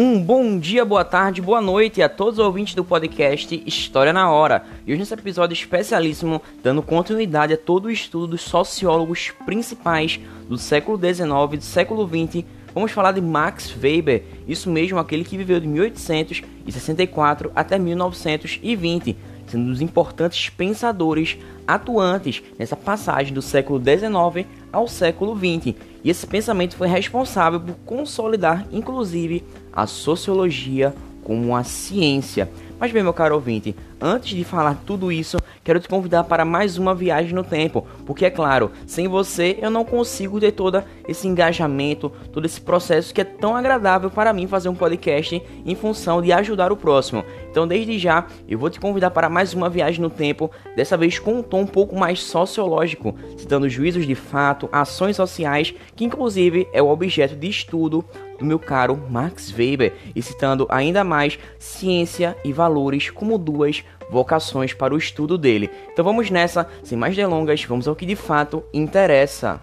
Um bom dia, boa tarde, boa noite a todos os ouvintes do podcast História na Hora. E hoje nesse episódio especialíssimo, dando continuidade a todo o estudo dos sociólogos principais do século XIX e do século XX, vamos falar de Max Weber, isso mesmo, aquele que viveu de 1864 até 1920, sendo um dos importantes pensadores atuantes nessa passagem do século XIX ao século XX. E esse pensamento foi responsável por consolidar, inclusive, a sociologia como a ciência. Mas bem, meu caro ouvinte, antes de falar tudo isso, quero te convidar para mais uma viagem no tempo, porque é claro, sem você eu não consigo ter todo esse engajamento, todo esse processo que é tão agradável para mim fazer um podcast em função de ajudar o próximo. Então, desde já, eu vou te convidar para mais uma viagem no tempo, dessa vez com um tom um pouco mais sociológico, citando juízos de fato, ações sociais, que inclusive é o objeto de estudo do meu caro Max Weber, e citando ainda mais ciência e valores como duas vocações para o estudo dele. Então vamos nessa, sem mais delongas, vamos ao que de fato interessa.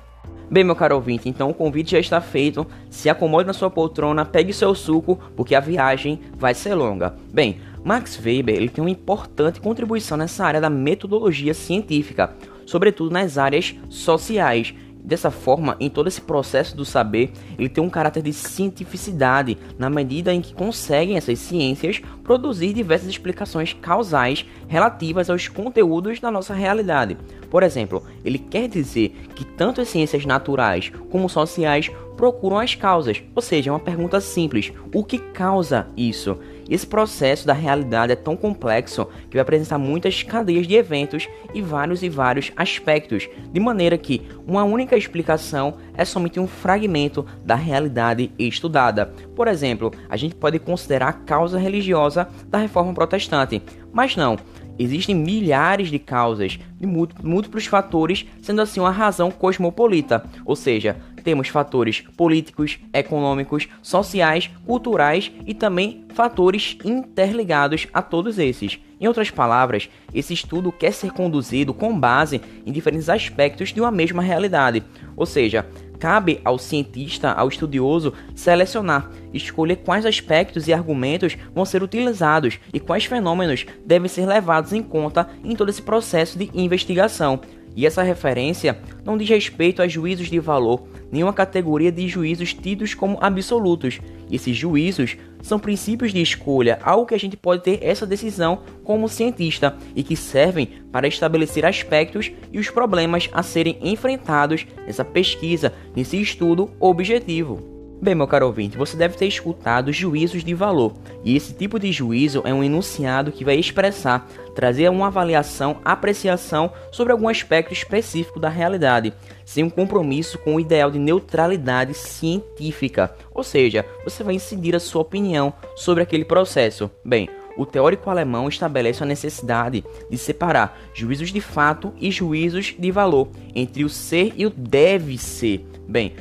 Bem, meu caro ouvinte, então o convite já está feito. Se acomode na sua poltrona, pegue seu suco, porque a viagem vai ser longa. Bem, Max Weber ele tem uma importante contribuição nessa área da metodologia científica, sobretudo nas áreas sociais, Dessa forma, em todo esse processo do saber, ele tem um caráter de cientificidade, na medida em que conseguem essas ciências produzir diversas explicações causais relativas aos conteúdos da nossa realidade. Por exemplo, ele quer dizer que tanto as ciências naturais como sociais procuram as causas, ou seja, é uma pergunta simples: o que causa isso? Esse processo da realidade é tão complexo que vai apresentar muitas cadeias de eventos e vários e vários aspectos, de maneira que uma única explicação é somente um fragmento da realidade estudada. Por exemplo, a gente pode considerar a causa religiosa da reforma protestante, mas não. Existem milhares de causas, de múltiplos fatores, sendo assim uma razão cosmopolita, ou seja, temos fatores políticos, econômicos, sociais, culturais e também fatores interligados a todos esses. Em outras palavras, esse estudo quer ser conduzido com base em diferentes aspectos de uma mesma realidade, ou seja, cabe ao cientista, ao estudioso, selecionar, escolher quais aspectos e argumentos vão ser utilizados e quais fenômenos devem ser levados em conta em todo esse processo de investigação. E essa referência não diz respeito a juízos de valor, nenhuma categoria de juízos tidos como absolutos. Esses juízos são princípios de escolha, algo que a gente pode ter essa decisão como cientista e que servem para estabelecer aspectos e os problemas a serem enfrentados nessa pesquisa, nesse estudo objetivo. Bem, meu caro ouvinte, você deve ter escutado juízos de valor, e esse tipo de juízo é um enunciado que vai expressar, trazer uma avaliação, apreciação sobre algum aspecto específico da realidade, sem um compromisso com o ideal de neutralidade científica, ou seja, você vai incidir a sua opinião sobre aquele processo. Bem, o teórico alemão estabelece a necessidade de separar juízos de fato e juízos de valor entre o ser e o deve ser. Bem,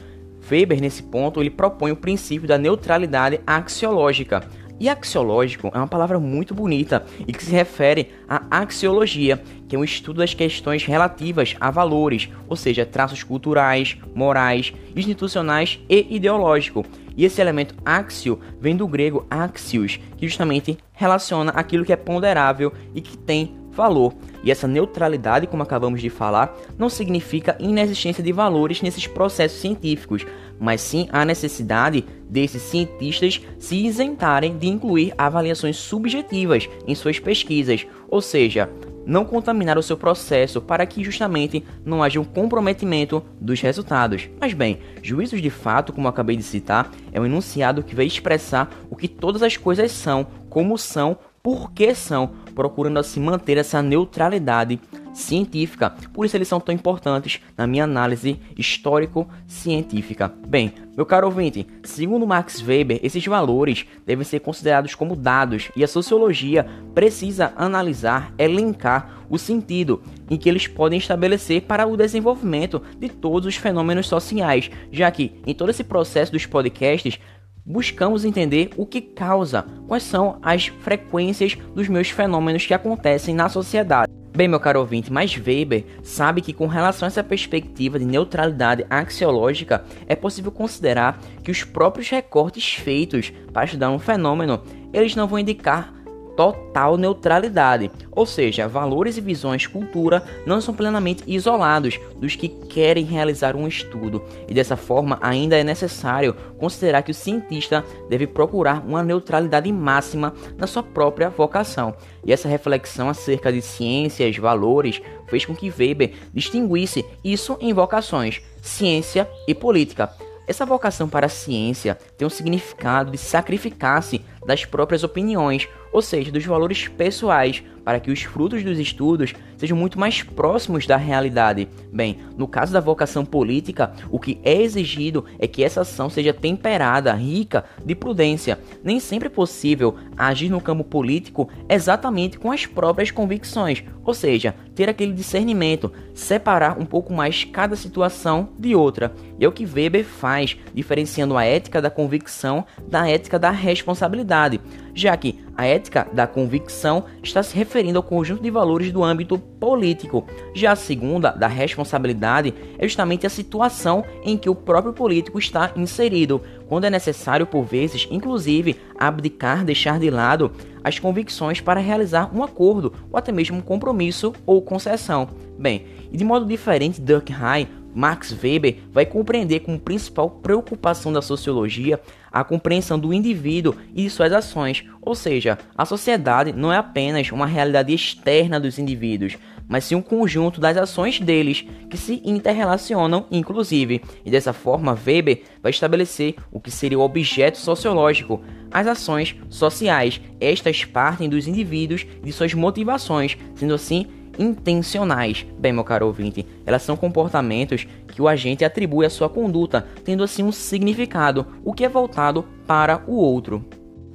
Weber, nesse ponto, ele propõe o princípio da neutralidade axiológica. E axiológico é uma palavra muito bonita e que se refere à axiologia, que é um estudo das questões relativas a valores, ou seja, traços culturais, morais, institucionais e ideológico. E esse elemento axio vem do grego axios, que justamente relaciona aquilo que é ponderável e que tem valor. E essa neutralidade, como acabamos de falar, não significa inexistência de valores nesses processos científicos, mas sim a necessidade desses cientistas se isentarem de incluir avaliações subjetivas em suas pesquisas, ou seja, não contaminar o seu processo para que justamente não haja um comprometimento dos resultados. Mas bem, juízos de fato, como acabei de citar, é um enunciado que vai expressar o que todas as coisas são, como são, por que são, procurando assim manter essa neutralidade científica. Por isso eles são tão importantes na minha análise histórico-científica. Bem, meu caro ouvinte, segundo Max Weber, esses valores devem ser considerados como dados e a sociologia precisa analisar, elencar o sentido em que eles podem estabelecer para o desenvolvimento de todos os fenômenos sociais, já que em todo esse processo dos podcasts buscamos entender o que causa, quais são as frequências dos meus fenômenos que acontecem na sociedade. Bem, meu caro ouvinte, mas Weber sabe que com relação a essa perspectiva de neutralidade axiológica, é possível considerar que os próprios recortes feitos para estudar um fenômeno, eles não vão indicar total neutralidade, ou seja, valores e visões cultura não são plenamente isolados dos que querem realizar um estudo, e dessa forma ainda é necessário considerar que o cientista deve procurar uma neutralidade máxima na sua própria vocação. E essa reflexão acerca de ciências, valores, fez com que Weber distinguisse isso em vocações, ciência e política. Essa vocação para a ciência tem um significado de sacrificar-se das próprias opiniões, ou seja, dos valores pessoais, para que os frutos dos estudos sejam muito mais próximos da realidade. Bem, no caso da vocação política, o que é exigido é que essa ação seja temperada, rica de prudência. Nem sempre é possível agir no campo político exatamente com as próprias convicções, ou seja, ter aquele discernimento, separar um pouco mais cada situação de outra. E é o que Weber faz, diferenciando a ética da convicção da ética da responsabilidade já que a ética da convicção está se referindo ao conjunto de valores do âmbito político. Já a segunda, da responsabilidade, é justamente a situação em que o próprio político está inserido, quando é necessário, por vezes, inclusive, abdicar, deixar de lado as convicções para realizar um acordo ou até mesmo um compromisso ou concessão. Bem, e de modo diferente, Durkheim Max Weber vai compreender como principal preocupação da sociologia a compreensão do indivíduo e de suas ações, ou seja, a sociedade não é apenas uma realidade externa dos indivíduos, mas sim um conjunto das ações deles que se interrelacionam, inclusive. E dessa forma, Weber vai estabelecer o que seria o objeto sociológico, as ações sociais. Estas partem dos indivíduos e de suas motivações, sendo assim intencionais. Bem, meu caro ouvinte, elas são comportamentos que o agente atribui à sua conduta, tendo assim um significado, o que é voltado para o outro.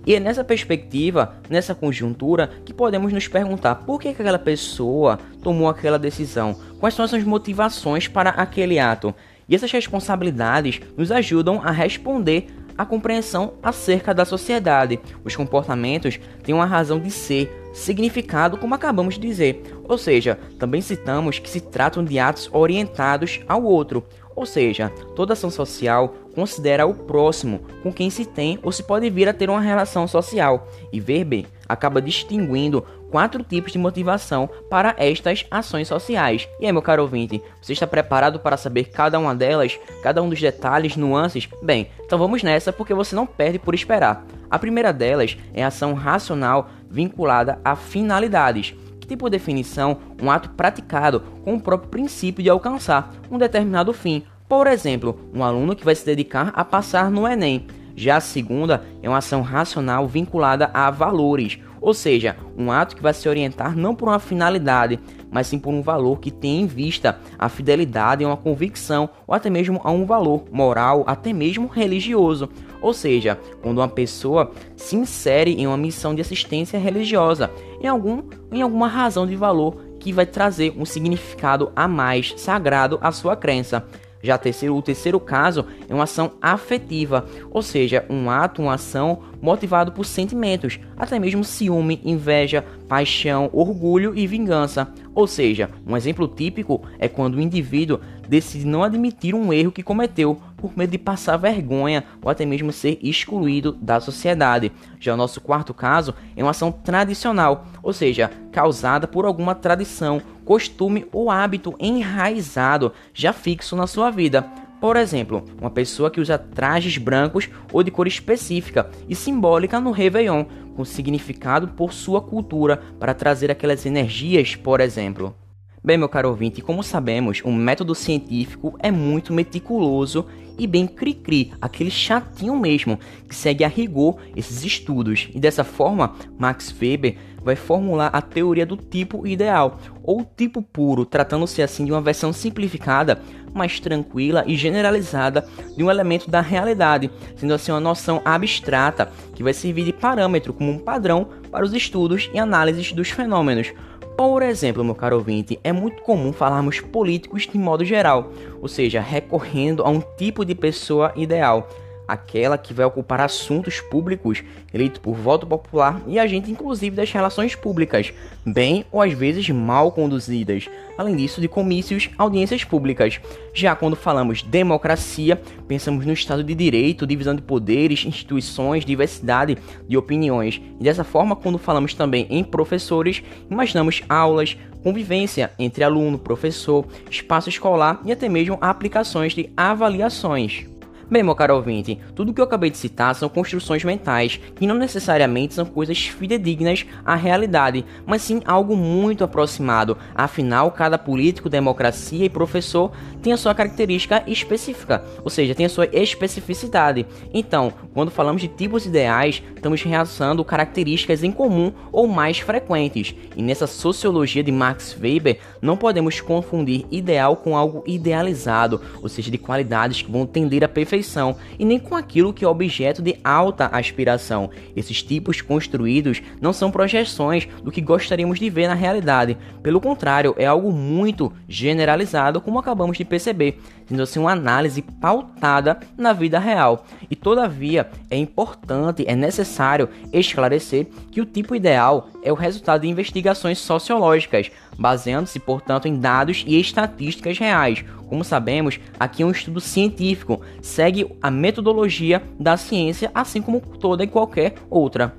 E é nessa perspectiva, nessa conjuntura, que podemos nos perguntar por que aquela pessoa tomou aquela decisão, quais são as suas motivações para aquele ato. E essas responsabilidades nos ajudam a responder à compreensão acerca da sociedade. Os comportamentos têm uma razão de ser, significado, como acabamos de dizer. Ou seja, também citamos que se tratam de atos orientados ao outro. Ou seja, toda ação social considera o próximo com quem se tem ou se pode vir a ter uma relação social. E Verbe acaba distinguindo quatro tipos de motivação para estas ações sociais. E aí, meu caro ouvinte, você está preparado para saber cada uma delas, cada um dos detalhes, nuances? Bem, então vamos nessa porque você não perde por esperar. A primeira delas é a ação racional vinculada a finalidades, que tem por definição um ato praticado com o próprio princípio de alcançar um determinado fim. Por exemplo, um aluno que vai se dedicar a passar no Enem. Já a segunda é uma ação racional vinculada a valores, ou seja, um ato que vai se orientar não por uma finalidade, mas sim por um valor que tem em vista a fidelidade a uma convicção ou até mesmo a um valor moral, até mesmo religioso. Ou seja, quando uma pessoa se insere em uma missão de assistência religiosa, em, algum, em alguma razão de valor que vai trazer um significado a mais sagrado à sua crença. Já terceiro, o terceiro caso é uma ação afetiva, ou seja, um ato, uma ação motivado por sentimentos, até mesmo ciúme, inveja, paixão, orgulho e vingança. Ou seja, um exemplo típico é quando o indivíduo decide não admitir um erro que cometeu por medo de passar vergonha ou até mesmo ser excluído da sociedade. Já o nosso quarto caso é uma ação tradicional, ou seja, causada por alguma tradição, costume ou hábito enraizado, já fixo na sua vida. Por exemplo, uma pessoa que usa trajes brancos ou de cor específica e simbólica no Réveillon, com significado por sua cultura para trazer aquelas energias, por exemplo. Bem, meu caro ouvinte, como sabemos, o método científico é muito meticuloso e bem cri-cri, aquele chatinho mesmo, que segue a rigor esses estudos. E dessa forma, Max Weber vai formular a teoria do tipo ideal, ou tipo puro, tratando-se assim de uma versão simplificada, mais tranquila e generalizada de um elemento da realidade, sendo assim uma noção abstrata que vai servir de parâmetro como um padrão para os estudos e análises dos fenômenos. Por exemplo, meu caro ouvinte, é muito comum falarmos políticos de modo geral, ou seja, recorrendo a um tipo de pessoa ideal. Aquela que vai ocupar assuntos públicos eleito por voto popular e agente inclusive das relações públicas, bem ou às vezes mal conduzidas, além disso de comícios, audiências públicas. Já quando falamos democracia, pensamos no Estado de Direito, divisão de poderes, instituições, diversidade de opiniões. E dessa forma, quando falamos também em professores, imaginamos aulas, convivência entre aluno, professor, espaço escolar e até mesmo aplicações de avaliações. Bem, meu caro ouvinte, tudo que eu acabei de citar são construções mentais, que não necessariamente são coisas fidedignas à realidade, mas sim algo muito aproximado. Afinal, cada político, democracia e professor tem a sua característica específica, ou seja, tem a sua especificidade. Então, quando falamos de tipos ideais, estamos realçando características em comum ou mais frequentes. E nessa sociologia de Max Weber, não podemos confundir ideal com algo idealizado, ou seja, de qualidades que vão tender à perfeição perfeição e nem com aquilo que é objeto de alta aspiração. Esses tipos construídos não são projeções do que gostaríamos de ver na realidade. Pelo contrário, é algo muito generalizado, como acabamos de perceber, sendo assim uma análise pautada na vida real. E todavia, é importante, é necessário esclarecer que o tipo ideal é o resultado de investigações sociológicas, baseando-se, portanto, em dados e estatísticas reais. Como sabemos, aqui é um estudo científico, segue a metodologia da ciência, assim como toda e qualquer outra.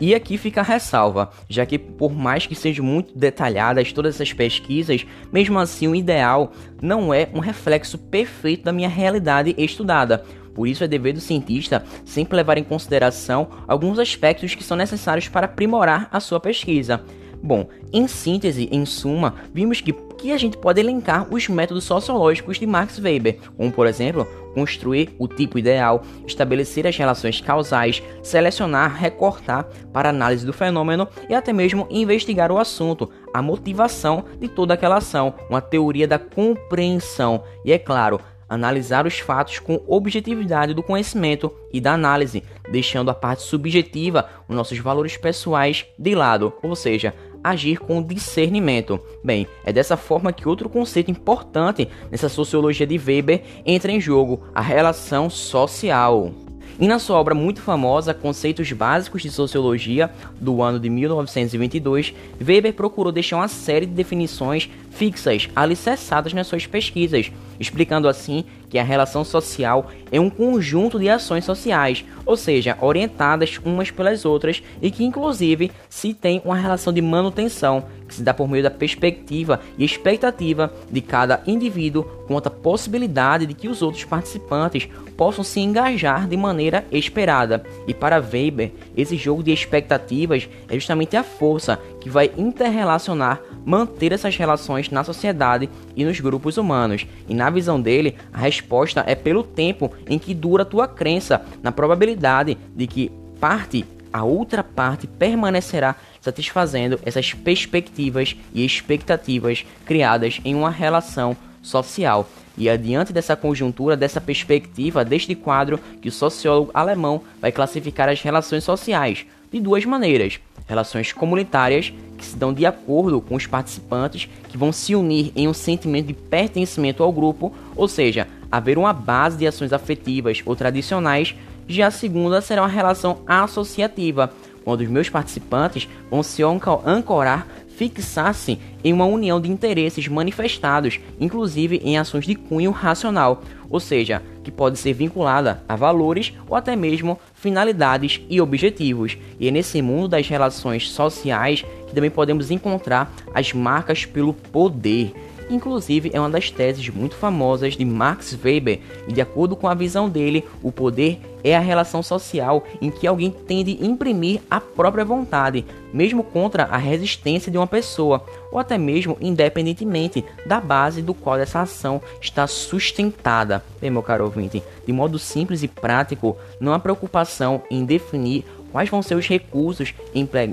E aqui fica a ressalva, já que por mais que sejam muito detalhadas todas essas pesquisas, mesmo assim o ideal não é um reflexo perfeito da minha realidade estudada. Por isso é dever do cientista sempre levar em consideração alguns aspectos que são necessários para aprimorar a sua pesquisa. Bom, em síntese, em suma, vimos que, que a gente pode elencar os métodos sociológicos de Max Weber, como por exemplo, construir o tipo ideal, estabelecer as relações causais, selecionar, recortar para análise do fenômeno e até mesmo investigar o assunto, a motivação de toda aquela ação, uma teoria da compreensão e, é claro, analisar os fatos com objetividade do conhecimento e da análise, deixando a parte subjetiva, os nossos valores pessoais de lado, ou seja, agir com discernimento. Bem, é dessa forma que outro conceito importante nessa sociologia de Weber entra em jogo, a relação social. E na sua obra muito famosa, Conceitos Básicos de Sociologia, do ano de 1922, Weber procurou deixar uma série de definições fixas, alicerçadas nas suas pesquisas, explicando assim que a relação social é um conjunto de ações sociais, ou seja, orientadas umas pelas outras e que inclusive se tem uma relação de manutenção que se dá por meio da perspectiva e expectativa de cada indivíduo quanto à possibilidade de que os outros participantes possam se engajar de maneira esperada. E para Weber, esse jogo de expectativas é justamente a força que vai interrelacionar, manter essas relações na sociedade e nos grupos humanos. E na visão dele, a resposta é pelo tempo em que dura a tua crença, na probabilidade de que parte a outra parte permanecerá satisfazendo essas perspectivas e expectativas criadas em uma relação social. E adiante dessa conjuntura, dessa perspectiva, deste quadro, que o sociólogo alemão vai classificar as relações sociais de duas maneiras: relações comunitárias, que se dão de acordo com os participantes que vão se unir em um sentimento de pertencimento ao grupo, ou seja, haver uma base de ações afetivas ou tradicionais. Já a segunda será uma relação associativa, quando os meus participantes vão se ancorar fixar-se em uma união de interesses manifestados, inclusive em ações de cunho racional, ou seja, que pode ser vinculada a valores ou até mesmo finalidades e objetivos. E é nesse mundo das relações sociais que também podemos encontrar as marcas pelo poder. Inclusive, é uma das teses muito famosas de Max Weber, e de acordo com a visão dele, o poder é a relação social em que alguém tende a imprimir a própria vontade, mesmo contra a resistência de uma pessoa, ou até mesmo independentemente da base do qual essa ação está sustentada. Bem, meu caro ouvinte, de modo simples e prático, não há preocupação em definir quais vão ser os recursos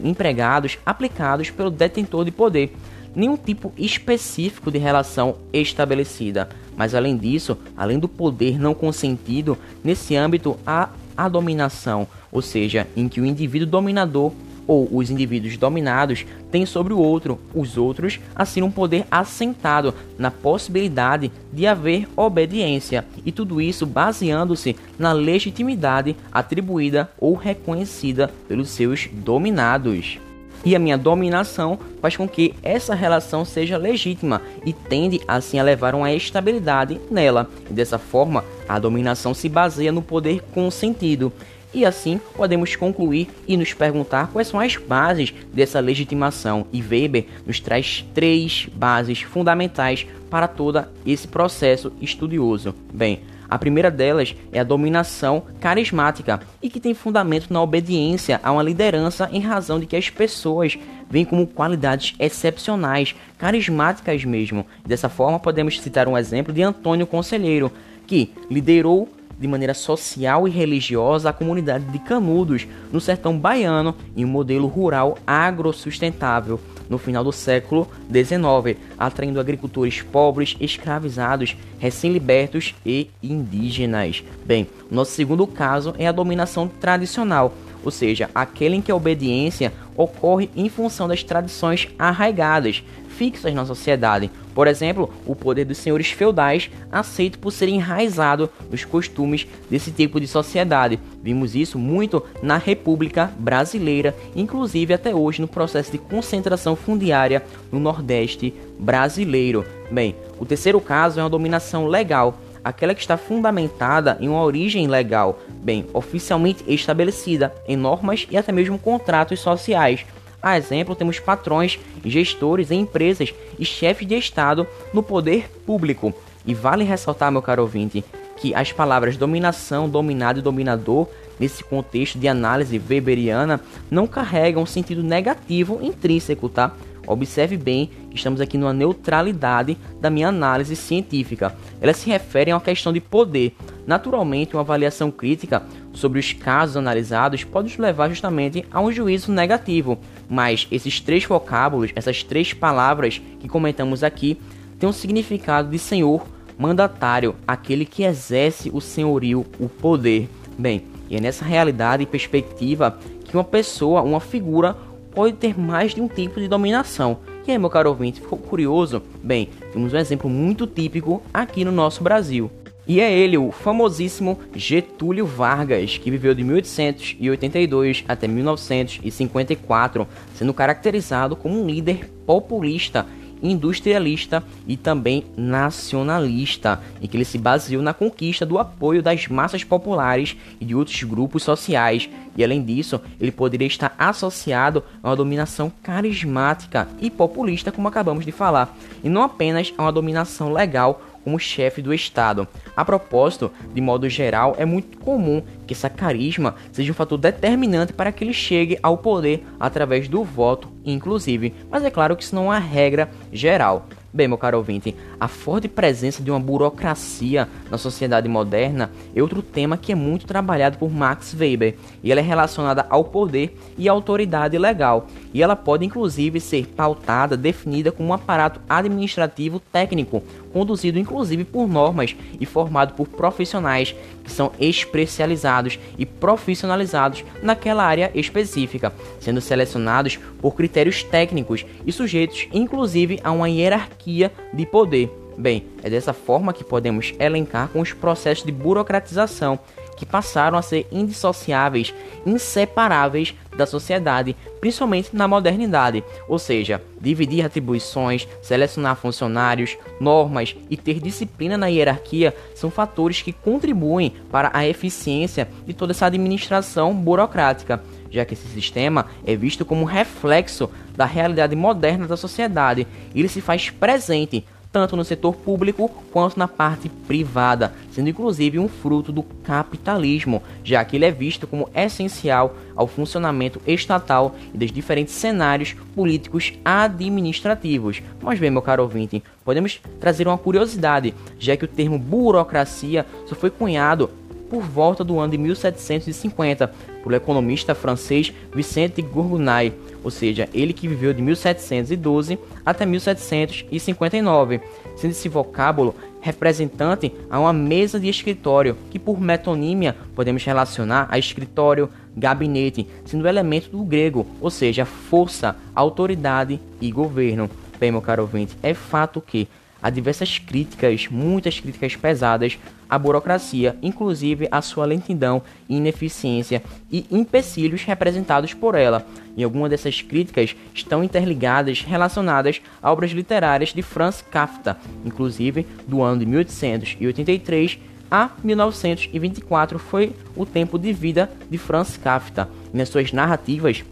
empregados aplicados pelo detentor de poder nenhum tipo específico de relação estabelecida. Mas além disso, além do poder não consentido, nesse âmbito há a dominação, ou seja, em que o indivíduo dominador ou os indivíduos dominados têm sobre o outro, os outros, assim um poder assentado na possibilidade de haver obediência, e tudo isso baseando-se na legitimidade atribuída ou reconhecida pelos seus dominados e a minha dominação faz com que essa relação seja legítima e tende assim a levar uma estabilidade nela. E dessa forma, a dominação se baseia no poder consentido. E assim podemos concluir e nos perguntar quais são as bases dessa legitimação. E Weber nos traz três bases fundamentais para todo esse processo estudioso. Bem, a primeira delas é a dominação carismática e que tem fundamento na obediência a uma liderança em razão de que as pessoas veem como qualidades excepcionais, carismáticas mesmo. Dessa forma, podemos citar um exemplo de Antônio Conselheiro, que liderou de maneira social e religiosa a comunidade de Canudos, no sertão baiano, em um modelo rural agrossustentável, no final do século XIX, atraindo agricultores pobres, escravizados, recém-libertos e indígenas. Bem, nosso segundo caso é a dominação tradicional, ou seja, aquele em que a obediência ocorre em função das tradições arraigadas, fixas na sociedade. Por exemplo, o poder dos senhores feudais aceito por ser enraizado nos costumes desse tipo de sociedade. Vimos isso muito na República Brasileira, inclusive até hoje no processo de concentração fundiária no Nordeste brasileiro. Bem, o terceiro caso é uma dominação legal aquela que está fundamentada em uma origem legal, bem, oficialmente estabelecida em normas e até mesmo contratos sociais, a exemplo, temos patrões, gestores em empresas e chefes de Estado no poder público. E vale ressaltar, meu caro ouvinte, que as palavras dominação, dominado e dominador, nesse contexto de análise weberiana, não carregam um sentido negativo intrínseco, tá? Observe bem, estamos aqui numa neutralidade da minha análise científica. Elas se referem a uma questão de poder. Naturalmente, uma avaliação crítica sobre os casos analisados pode nos levar justamente a um juízo negativo, mas esses três vocábulos, essas três palavras que comentamos aqui, têm um significado de senhor mandatário, aquele que exerce o senhorio, o poder. Bem, e é nessa realidade e perspectiva que uma pessoa, uma figura, pode ter mais de um tipo de dominação. E aí, meu caro ouvinte, ficou curioso? Bem, temos um exemplo muito típico aqui no nosso Brasil. E é ele, o famosíssimo Getúlio Vargas, que viveu de 1882 até 1954, sendo caracterizado como um líder populista industrialista e também nacionalista, em que ele se baseou na conquista do apoio das massas populares e de outros grupos sociais, e além disso, ele poderia estar associado a uma dominação carismática e populista, como acabamos de falar, e não apenas a uma dominação legal como chefe do Estado. A propósito, de modo geral, é muito comum que essa carisma seja um fator determinante para que ele chegue ao poder através do voto, inclusive, mas é claro que isso não é uma regra geral. Bem, meu caro ouvinte, a forte presença de uma burocracia na sociedade moderna é outro tema que é muito trabalhado por Max Weber, e ela é relacionada ao poder e autoridade legal, e ela pode inclusive ser pautada, definida como um aparato administrativo técnico, conduzido inclusive por normas e formado por profissionais que são especializados e profissionalizados naquela área específica, sendo selecionados por critérios técnicos e sujeitos inclusive a uma hierarquia de poder. Bem, é dessa forma que podemos elencar com os processos de burocratização que passaram a ser indissociáveis, inseparáveis da sociedade, principalmente na modernidade, ou seja, dividir atribuições, selecionar funcionários, normas e ter disciplina na hierarquia são fatores que contribuem para a eficiência de toda essa administração burocrática, já que esse sistema é visto como reflexo da realidade moderna da sociedade. Ele se faz presente tanto no setor público quanto na parte privada, sendo inclusive um fruto do capitalismo, já que ele é visto como essencial ao funcionamento estatal e dos diferentes cenários políticos administrativos. Mas bem, meu caro ouvinte, podemos trazer uma curiosidade, já que o termo burocracia só foi cunhado por volta do ano de 1750 pelo economista francês Vicente Gourguenay, ou seja, ele que viveu de 1712 até 1759, sendo esse vocábulo representante a uma mesa de escritório, que por metonímia podemos relacionar a escritório, gabinete, sendo elemento do grego, ou seja, força, autoridade e governo. Bem, meu caro ouvinte, é fato que há diversas críticas, muitas críticas pesadas à burocracia, inclusive à sua lentidão ineficiência e empecilhos representados por ela. E algumas dessas críticas estão interligadas, relacionadas a obras literárias de Franz Kafka, inclusive do ano de 1883 a 1924 foi o tempo de vida de Franz Kafka. Nas suas narrativas,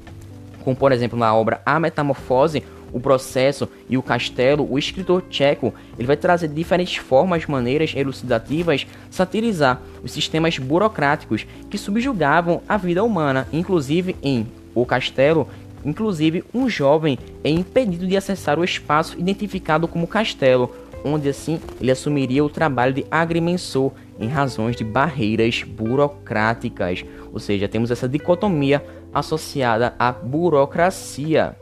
como por exemplo na obra A Metamorfose, o processo e o castelo, o escritor tcheco ele vai trazer diferentes formas, maneiras elucidativas, satirizar os sistemas burocráticos que subjugavam a vida humana, inclusive em O Castelo. Inclusive, um jovem é impedido de acessar o espaço identificado como castelo, onde assim ele assumiria o trabalho de agrimensor em razões de barreiras burocráticas. Ou seja, temos essa dicotomia associada à burocracia.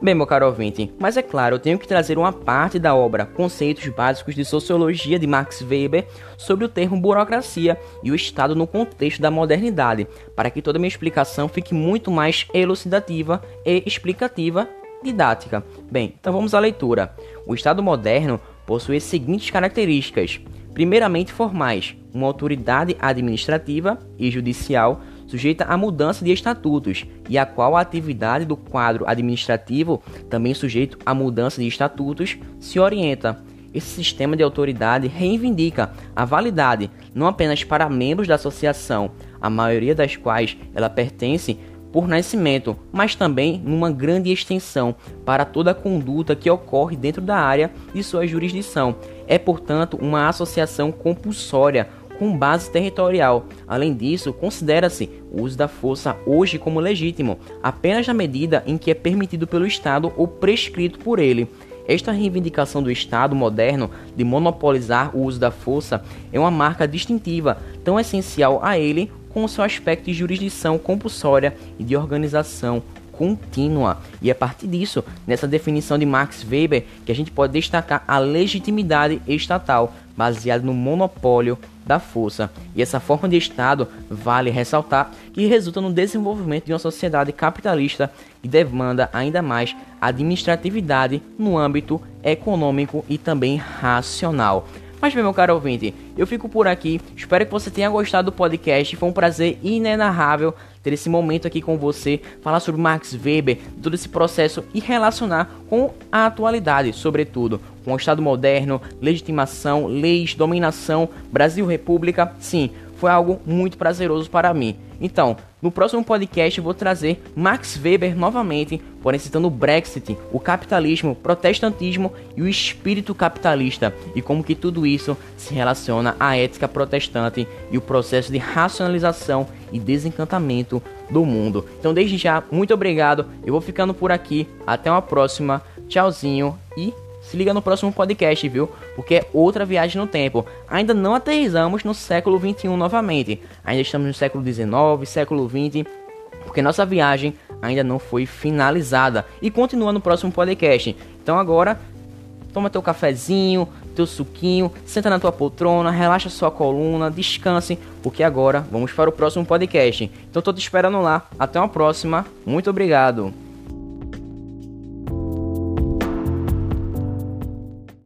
Bem, meu caro ouvinte, mas é claro, eu tenho que trazer uma parte da obra Conceitos Básicos de Sociologia de Max Weber sobre o termo burocracia e o Estado no contexto da modernidade, para que toda minha explicação fique muito mais elucidativa e explicativa didática. Bem, então vamos à leitura. O Estado moderno possui as seguintes características: primeiramente formais, uma autoridade administrativa e judicial sujeita à mudança de estatutos e a qual a atividade do quadro administrativo, também sujeito à mudança de estatutos, se orienta. Esse sistema de autoridade reivindica a validade não apenas para membros da associação, a maioria das quais ela pertence por nascimento, mas também numa grande extensão para toda a conduta que ocorre dentro da área de sua jurisdição. É, portanto, uma associação compulsória com base territorial. Além disso, considera-se o uso da força hoje como legítimo, apenas na medida em que é permitido pelo Estado ou prescrito por ele. Esta reivindicação do Estado moderno de monopolizar o uso da força é uma marca distintiva, tão essencial a ele como seu aspecto de jurisdição compulsória e de organização contínua. E é a partir disso, nessa definição de Max Weber, que a gente pode destacar a legitimidade estatal, baseada no monopólio da força. E essa forma de Estado, vale ressaltar, que resulta no desenvolvimento de uma sociedade capitalista que demanda ainda mais administratividade no âmbito econômico e também racional. Mas bem, meu caro ouvinte, eu fico por aqui. Espero que você tenha gostado do podcast. Foi um prazer inenarrável ter esse momento aqui com você, falar sobre Max Weber, todo esse processo e relacionar com a atualidade, sobretudo, com o Estado moderno, legitimação, leis, dominação, Brasil República. Sim, foi algo muito prazeroso para mim. Então, no próximo podcast eu vou trazer Max Weber novamente, porém citando o Brexit, o capitalismo, o protestantismo e o espírito capitalista e como que tudo isso se relaciona à ética protestante e o processo de racionalização e desencantamento do mundo. Então, desde já, muito obrigado. Eu vou ficando por aqui. Até uma próxima. Tchauzinho e se liga no próximo podcast, viu? Porque é outra viagem no tempo. Ainda não aterrizamos no século 21 novamente. Ainda estamos no século 19, século 20, porque nossa viagem ainda não foi finalizada. E continua no próximo podcast. Então agora, toma teu cafezinho, teu suquinho, senta na tua poltrona, relaxa sua coluna, descanse, porque agora vamos para o próximo podcast. Então tô te esperando lá. Até uma próxima. Muito obrigado.